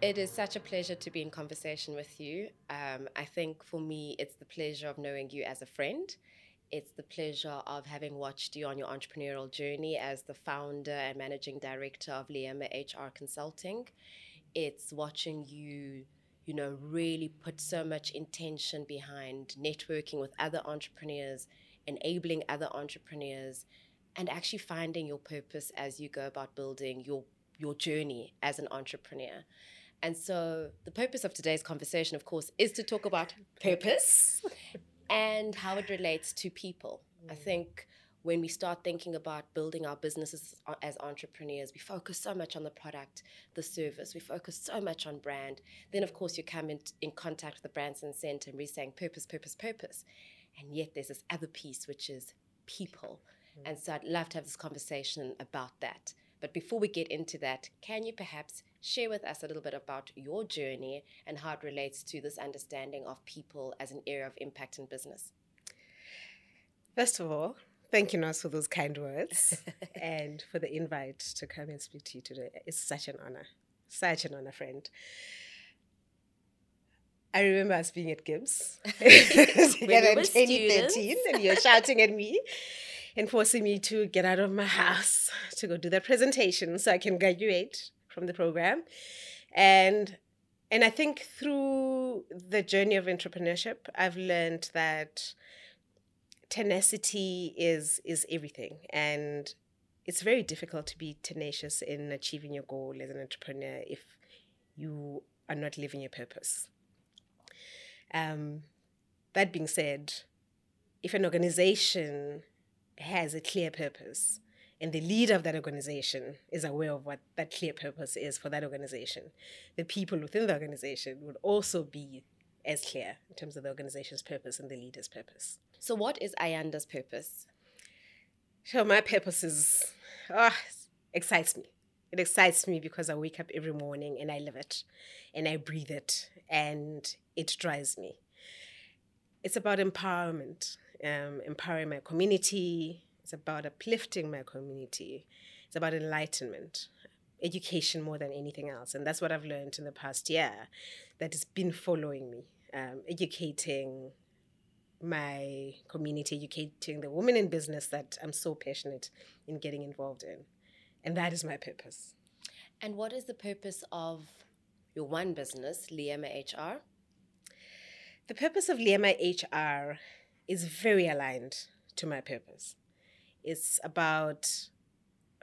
It is such a pleasure to be in conversation with you. Um, I think for me, it's the pleasure of knowing you as a friend. It's the pleasure of having watched you on your entrepreneurial journey as the founder and managing director of Liema HR Consulting. It's watching you, you know, really put so much intention behind networking with other entrepreneurs, enabling other entrepreneurs, and actually finding your purpose as you go about building your your journey as an entrepreneur. And so, the purpose of today's conversation, of course, is to talk about purpose and how it relates to people. Mm. I think when we start thinking about building our businesses as entrepreneurs, we focus so much on the product, the service, we focus so much on brand. Then, of course, you come in, in contact with the Branson Center and we're saying purpose, purpose, purpose. And yet, there's this other piece, which is people. Mm. And so, I'd love to have this conversation about that. But before we get into that, can you perhaps share with us a little bit about your journey and how it relates to this understanding of people as an area of impact in business? First of all, thank you, Nas, for those kind words and for the invite to come and speak to you today. It's such an honor, such an honor, friend. I remember us being at together in 2013, and you're shouting at me and forcing me to get out of my house to go do that presentation so I can graduate from the program. And and I think through the journey of entrepreneurship, I've learned that tenacity is is everything. And it's very difficult to be tenacious in achieving your goal as an entrepreneur if you are not living your purpose. Um, that being said, if an organization has a clear purpose and the leader of that organization is aware of what that clear purpose is for that organization, the people within the organization would also be as clear in terms of the organization's purpose and the leader's purpose. So, what is Ayanda's purpose? So, my purpose is, oh, excites me. It excites me because I wake up every morning and I live it and I breathe it and it drives me. It's about empowerment um, empowering my community. It's about uplifting my community. It's about enlightenment, education more than anything else. And that's what I've learned in the past year that has been following me, um, educating my community, educating the women in business that I'm so passionate in getting involved in. And that is my purpose. And what is the purpose of your one business, Liema HR? The purpose of Liema HR is very aligned to my purpose. It's about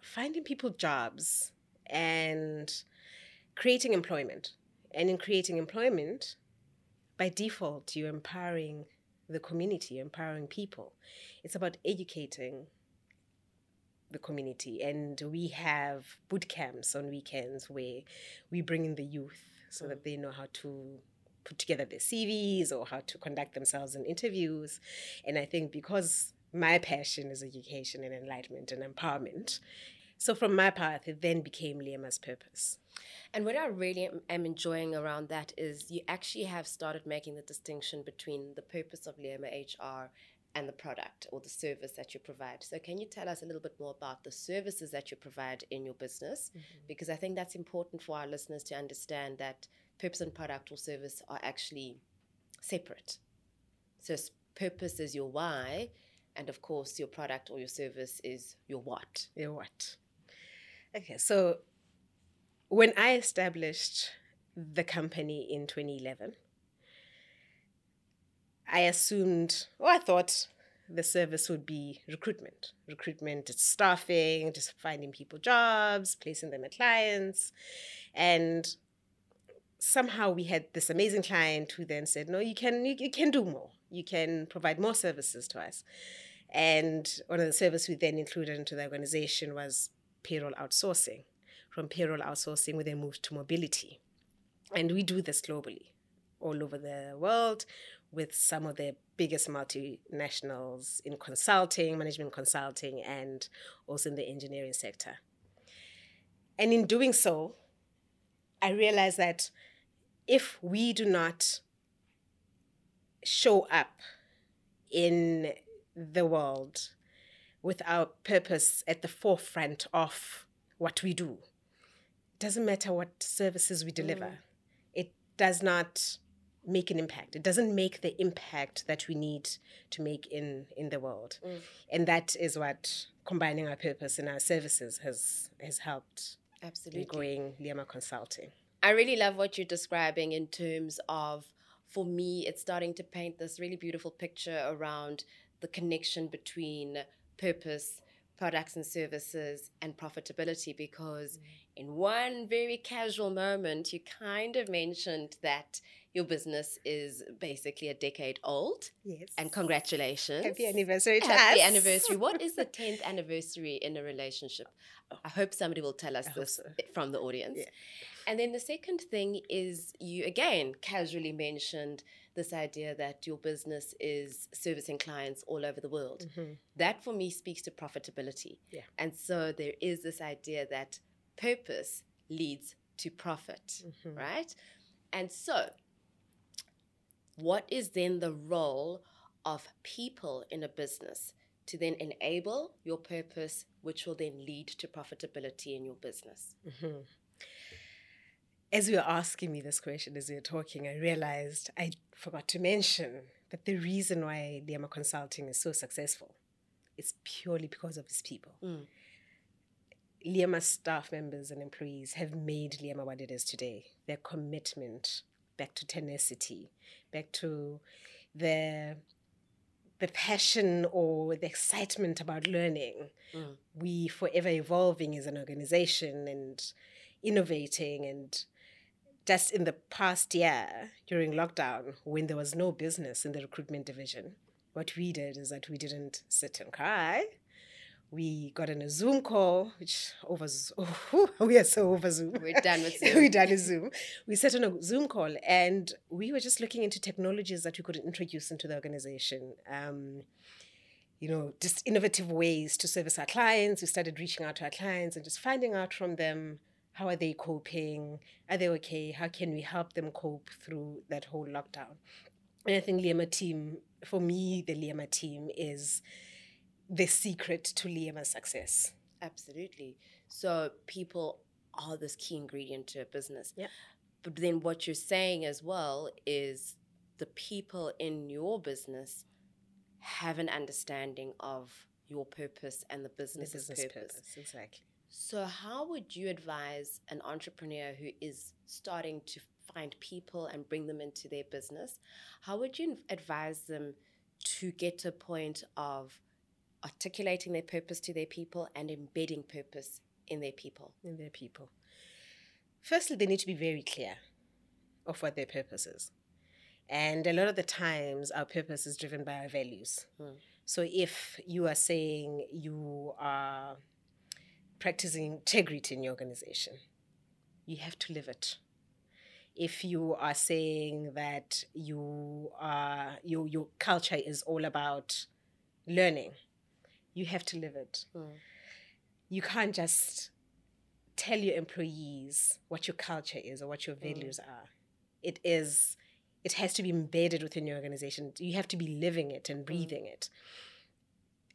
finding people jobs and creating employment. And in creating employment, by default, you're empowering the community, empowering people. It's about educating the community. And we have boot camps on weekends where we bring in the youth so that they know how to put together their CVs or how to conduct themselves in interviews. And I think because my passion is education and enlightenment and empowerment, so from my path, it then became Liema's purpose. And what I really am enjoying around that is you actually have started making the distinction between the purpose of Liema HR and the product or the service that you provide. So, can you tell us a little bit more about the services that you provide in your business? Mm-hmm. Because I think that's important for our listeners to understand that purpose and product or service are actually separate. So purpose is your why, and of course, your product or your service is your what. Your what. Okay, so when I established the company in 2011, I assumed, or I thought the service would be recruitment. Recruitment, staffing, just finding people jobs, placing them at clients. And somehow we had this amazing client who then said, "No, you can you, you, can do more. You can provide more services to us." And one of the services we then included into the organization was payroll outsourcing. From payroll outsourcing, we then moved to mobility, and we do this globally, all over the world, with some of the biggest multinationals in consulting, management consulting, and also in the engineering sector. And in doing so, I realized that if we do not show up in the world with our purpose at the forefront of what we do, it doesn't matter what services we deliver, mm. it does not make an impact. It doesn't make the impact that we need to make in in the world, mm. and that is what combining our purpose and our services has has helped in Absolutely. growing Liama Consulting. I really love what you're describing in terms of, for me, it's starting to paint this really beautiful picture around the connection between purpose, products and services, and profitability. Because mm. in one very casual moment, you kind of mentioned that your business is basically a decade old. Yes. And congratulations. happy anniversary to Happy us. anniversary. What is the 10th anniversary in a relationship? I hope somebody will tell us I this so. from the audience. Yeah. And then the second thing is you again casually mentioned this idea that your business is servicing clients all over the world. Mhm. That for me speaks to profitability. Yeah. And so there is this idea that purpose leads to profit, Mhm. right? And so what is then the role of people in a business to then enable your purpose, which will then lead to profitability in your business? Mhm. As you were asking me this question, as we were talking, I realized I forgot to mention that the reason why Liama Consulting is so successful is purely because of its people. Mm. Liama staff members and employees have made Liama what it is today. Their commitment back to tenacity, back to the the passion or the excitement about learning. Mm. We forever evolving as an organization and innovating and just in the past year during lockdown when there was no business in the recruitment division what we did is that we didn't sit and cry we got on a zoom call which over oh, we are so over zoom We're done with Zoom. we're done with zoom we sat on a zoom call and we were just looking into technologies that we could introduce into the organization um, you know, just innovative ways to service our clients. We started reaching out to our clients and just finding out from them how are they coping? Are they okay? How can we help them cope through that whole lockdown? And I think Liama team, for me, the Liama team is the secret to Liama's success. Absolutely. So people are this key ingredient to a business. Yeah. But then what you're saying as well is the people in your business have an understanding of your purpose and the The business's business purpose. purpose, exactly. So how would you advise an entrepreneur who is starting to find people and bring them into their business? How would you advise them to get to a point of articulating their purpose to their people and embedding purpose in their people? in their people. Firstly, they need to be very clear of what their purpose is. And a lot of the times, our purpose is driven by our values. Hmm. So if you are saying you are practicing integrity in your organization, you have to live it. If you are saying that you are your your culture is all about learning, you have to live it Mm. you can't just tell your employees what your culture is or what your Mm. values are. It is it has to be embedded within your organization. You have to be living it Mm. and breathing it.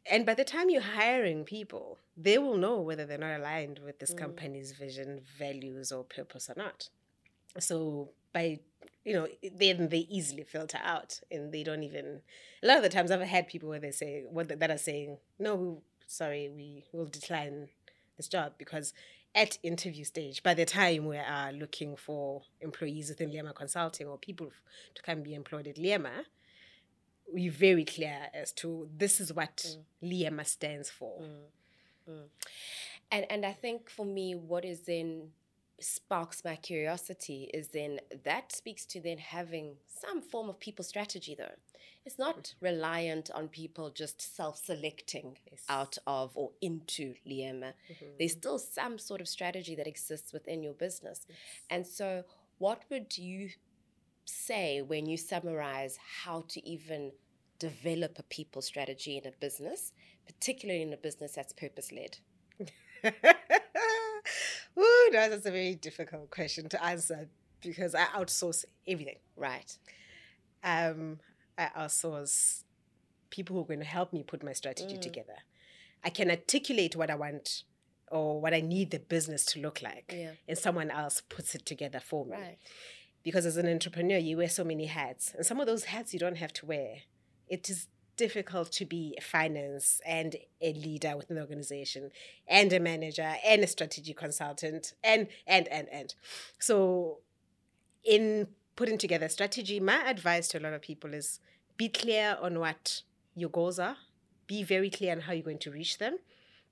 And by the time you're hiring people, they will know whether they're not aligned with this Mm. company's vision, values, or purpose or not. So by you know, then they easily filter out, and they don't even. A lot of the times, I've had people where they say what that are saying, "No, sorry, we will decline this job because at interview stage, by the time we are looking for employees within Liama Consulting or people to come be employed at Liama, we're very clear as to this is what mm. Liama stands for. Mm. Mm. And and I think for me, what is then sparks my curiosity is then that speaks to then having some form of people strategy though. It's not mm. reliant on people just self-selecting Yes. out of or into Liema. Mm-hmm. There's still some sort of strategy that exists within your business. And so what would you say when you summarize how to even develop a people strategy in a business, particularly in a business that's purpose That's a very difficult question to answer because I outsource everything. Right. Um, I outsource people who are going to help me put my strategy Mm. together. I can articulate what I want or what I need the business to look like, Yeah. and someone else puts it together for me. Right. Because as an entrepreneur, you wear so many hats, and some of those hats you don't have to wear. It is difficult to be a finance and a leader within the organization, and a manager, and a strategy consultant, and and and and. So, in putting together strategy, my advice to a lot of people is be clear on what your goals are. Be very clear on how you're going to reach them.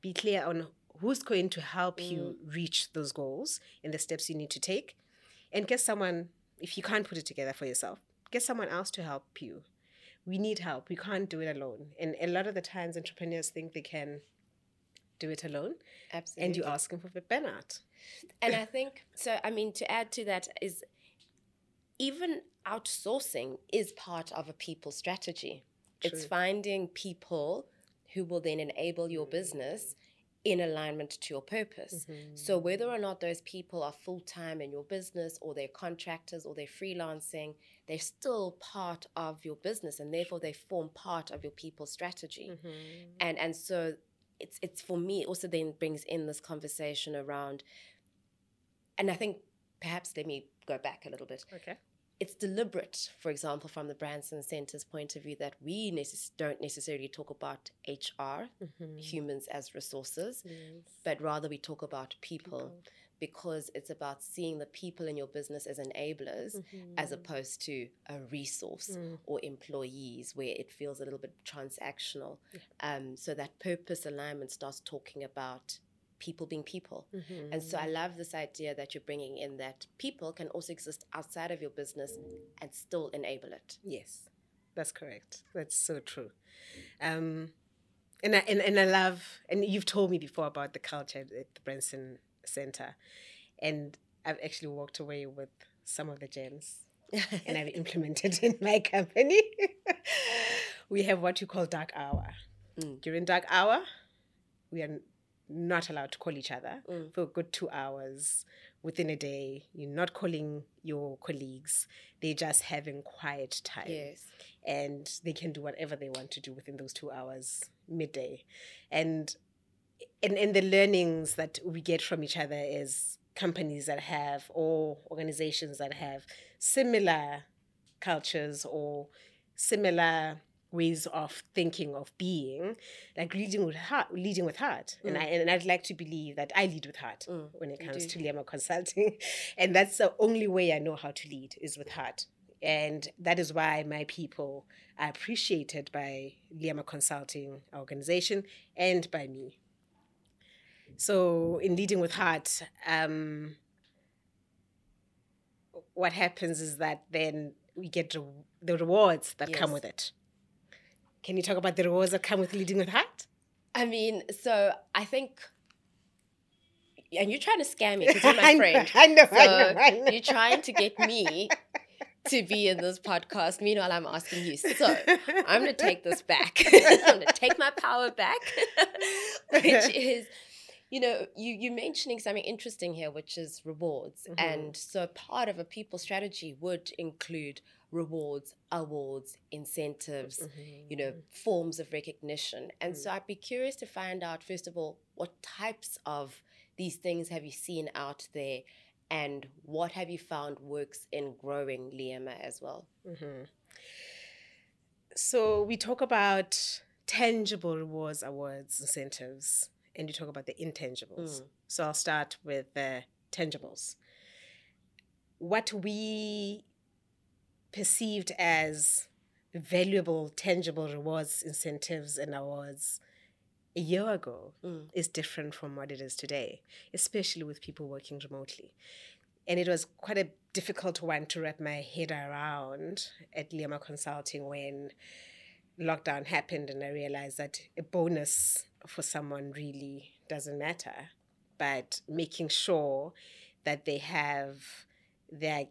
Be clear on who's going to help you mm. reach those goals and the steps you need to take. And get someone, if you can't put it together for yourself, get someone else to help you. We need help. We can't do it alone. And a lot of the times, entrepreneurs think they can do it alone, Absolutely. and you ask them for the burnout. And I think so. I mean, to add to that is even outsourcing is part of a people strategy. It's finding people who will then enable your business in alignment to your purpose. So whether or mm-hmm. not those people are full time in your business or they're contractors or they're freelancing, they're still part of your business and therefore they form part of your people strategy. Mm-hmm. And and so it's it's for me it also then brings in this conversation around and I think perhaps let me go back a little bit. Okay. It's deliberate, for example, from the Branson Center's point of view, that we necess- don't necessarily talk about HR, mm-hmm. humans as resources, but rather we talk about people, because it's about seeing the people in your business as enablers mm-hmm. as opposed to a resource mm. or employees where it feels a little bit transactional. Um, so that purpose alignment starts talking about people being people. And so I love this idea that you're bringing in that people can also exist outside of your business and still enable it. Yes, that's correct. That's so true. Um, and I and, and I love and you've told me before about the culture at the Branson Center, and I've actually walked away with some of the gems, and I've implemented in my company. we have what you call dark hour. Mm. During dark hour, we are not allowed to call each other Mm. for a good two hours within a day. You're not calling your colleagues. They're just having quiet time Yes. and they can do whatever they want to do within those two hours midday and and, and the learnings that we get from each other is companies that have or organizations that have similar cultures or similar ways of thinking of being like leading with heart leading with heart. And i and i'd like to believe that i lead with heart Mm, when it comes to Liama consulting. And that's the only way i know how to lead is with heart. And that is why my people are appreciated by Liama Consulting organization and by me. So, in leading with heart, um, what happens is that then we get re- the rewards that come with it. Can you talk about the rewards that come with leading with heart? I mean, so I think, and you're trying to scam me because you're my friend. I know, So I know, I know. you're trying to get me to be in this podcast. Meanwhile, I'm asking you. So I'm going to take this back. I'm going to take my power back, which is, you know, you you mentioning something interesting here, which is rewards, Mhm. and so part of a people strategy would include rewards, awards, incentives, Mm-hmm. you know, forms of recognition. And so I'd be curious to find out, first of all, what types of these things have you seen out there and what have you found works in growing Liema as well? Mhm. So we talk about tangible rewards, awards, incentives, and you talk about the intangibles. Mm. So I'll start with the tangibles. What we perceived as valuable, tangible rewards, incentives, and awards a year ago Mm. is different from what it is today, especially with people working remotely. And it was quite a difficult one to wrap my head around at Liama Consulting when lockdown happened and I realized that a bonus for someone really doesn't matter, but making sure that they have their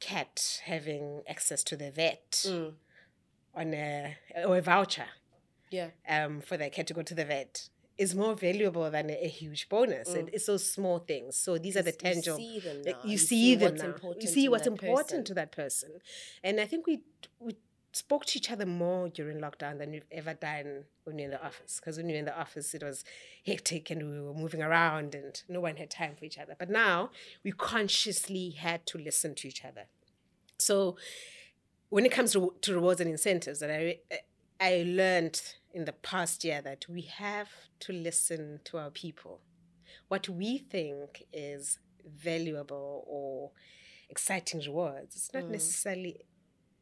cat having access to the vet Mm. on a or a voucher Yeah. um, for their cat to go to the vet is more valuable than a, a huge bonus. Mm. It, it's those small things. So these are the tangible. You see them now. you, see, them what's now. important You see what's that important person. to that person, and I think we we spoke to each other more during lockdown than we've ever done when we were in the office. Because when we were in the office, it was hectic and we were moving around and no one had time for each other. But now we consciously had to listen to each other. So when it comes to, to rewards and incentives, that I I learned in the past year that we have to listen to our people. What we think is valuable or exciting rewards, it's not mm. necessarily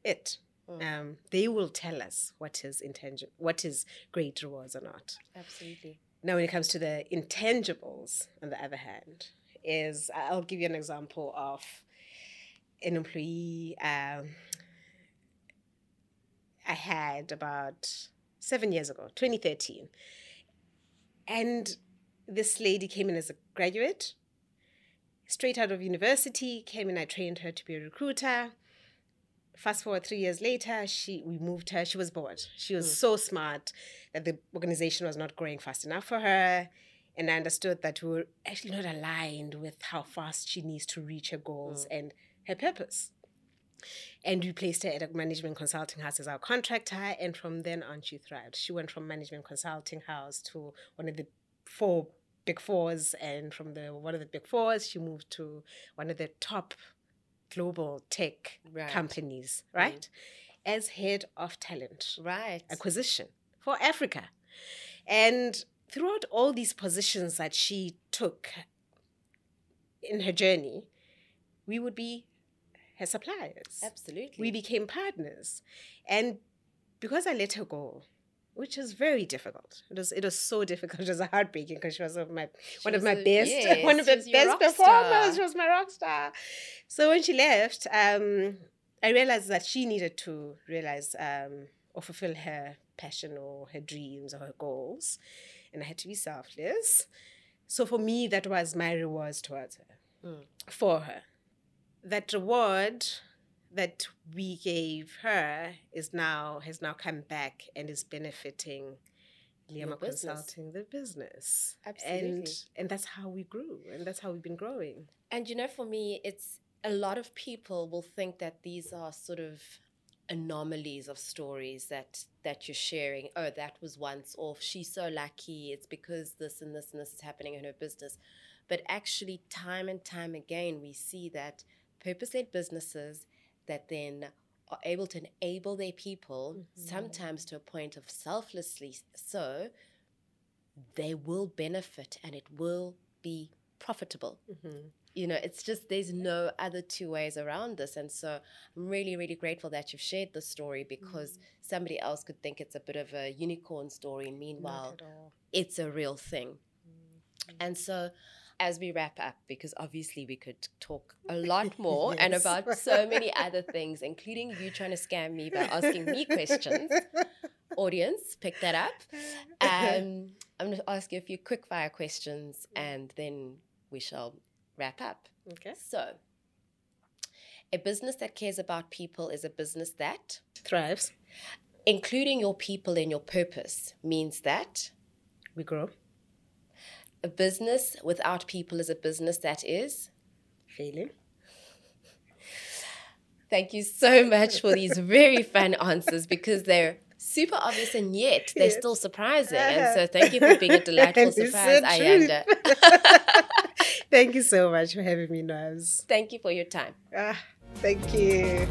it. Mm. Um, they will tell us what is intangible, what is great rewards or not. Absolutely. Now, when it comes to the intangibles, on the other hand, is I'll give you an example of an employee. Um, I had about seven years ago, 2013. And this lady came in as a graduate, straight out of university, came in, I trained her to be a recruiter. Fast forward three years later, she we moved her. She was bored. She was mm. so smart that the organization was not growing fast enough for her. And I understood that we were actually not aligned with how fast she needs to reach her goals mm. and her purpose. And we placed her at a management consulting house as our contractor. And from then on, she thrived. She went from management consulting house to one of the four big fours. And from the one of the big fours, she moved to one of the top global tech right. companies, right? Mm. As head of talent right. acquisition for Africa. And throughout all these positions that she took in her journey, we would be her suppliers. Absolutely. We became partners. And because I let her go, which was very difficult. It was it was so difficult. It was heartbreaking because she was one of my she one of my a, best yes, one of the best performers. She was my rock star. So when she left, um, I realized that she needed to realize um, or fulfill her passion or her dreams or her goals, and I had to be selfless. So for me, that was my reward towards her, mm. for her that reward that we gave her is now has now come back and is benefiting Liama Consulting, the business. Absolutely. And and that's how we grew and that's how we've been growing. And you know, for me, it's a lot of people will think that these are sort of anomalies of stories that that you're sharing. Oh, that was once off. She's so lucky. It's because this and this and this is happening in her business. But actually, time and time again, we see that purpose led businesses that then are able to enable their people, mm-hmm. sometimes to a point of selflessly so, they will benefit and it will be profitable. Mm-hmm. You know, it's just there's no other two ways around this. And so I'm really, really grateful that you've shared this story because mm-hmm. somebody else could think it's a bit of a unicorn story. And meanwhile, it's a real thing. Mm-hmm. And so as we wrap up, because obviously we could talk a lot more yes. and about so many other things, including you trying to scam me by asking me questions. Audience, pick that up. Um, I'm going to ask you a few quick fire questions and then we shall wrap up. Okay. So, a business that cares about people is a business that thrives. Including your people in your purpose means that we grow a business without people is a business that is failing. Thank you so much for these very fun answers because they're super obvious and yet they're yes. still surprising. And so thank you for being a delightful surprise, Ayanda. thank you so much for having me, Naz. Thank you for your time. Ah, thank you.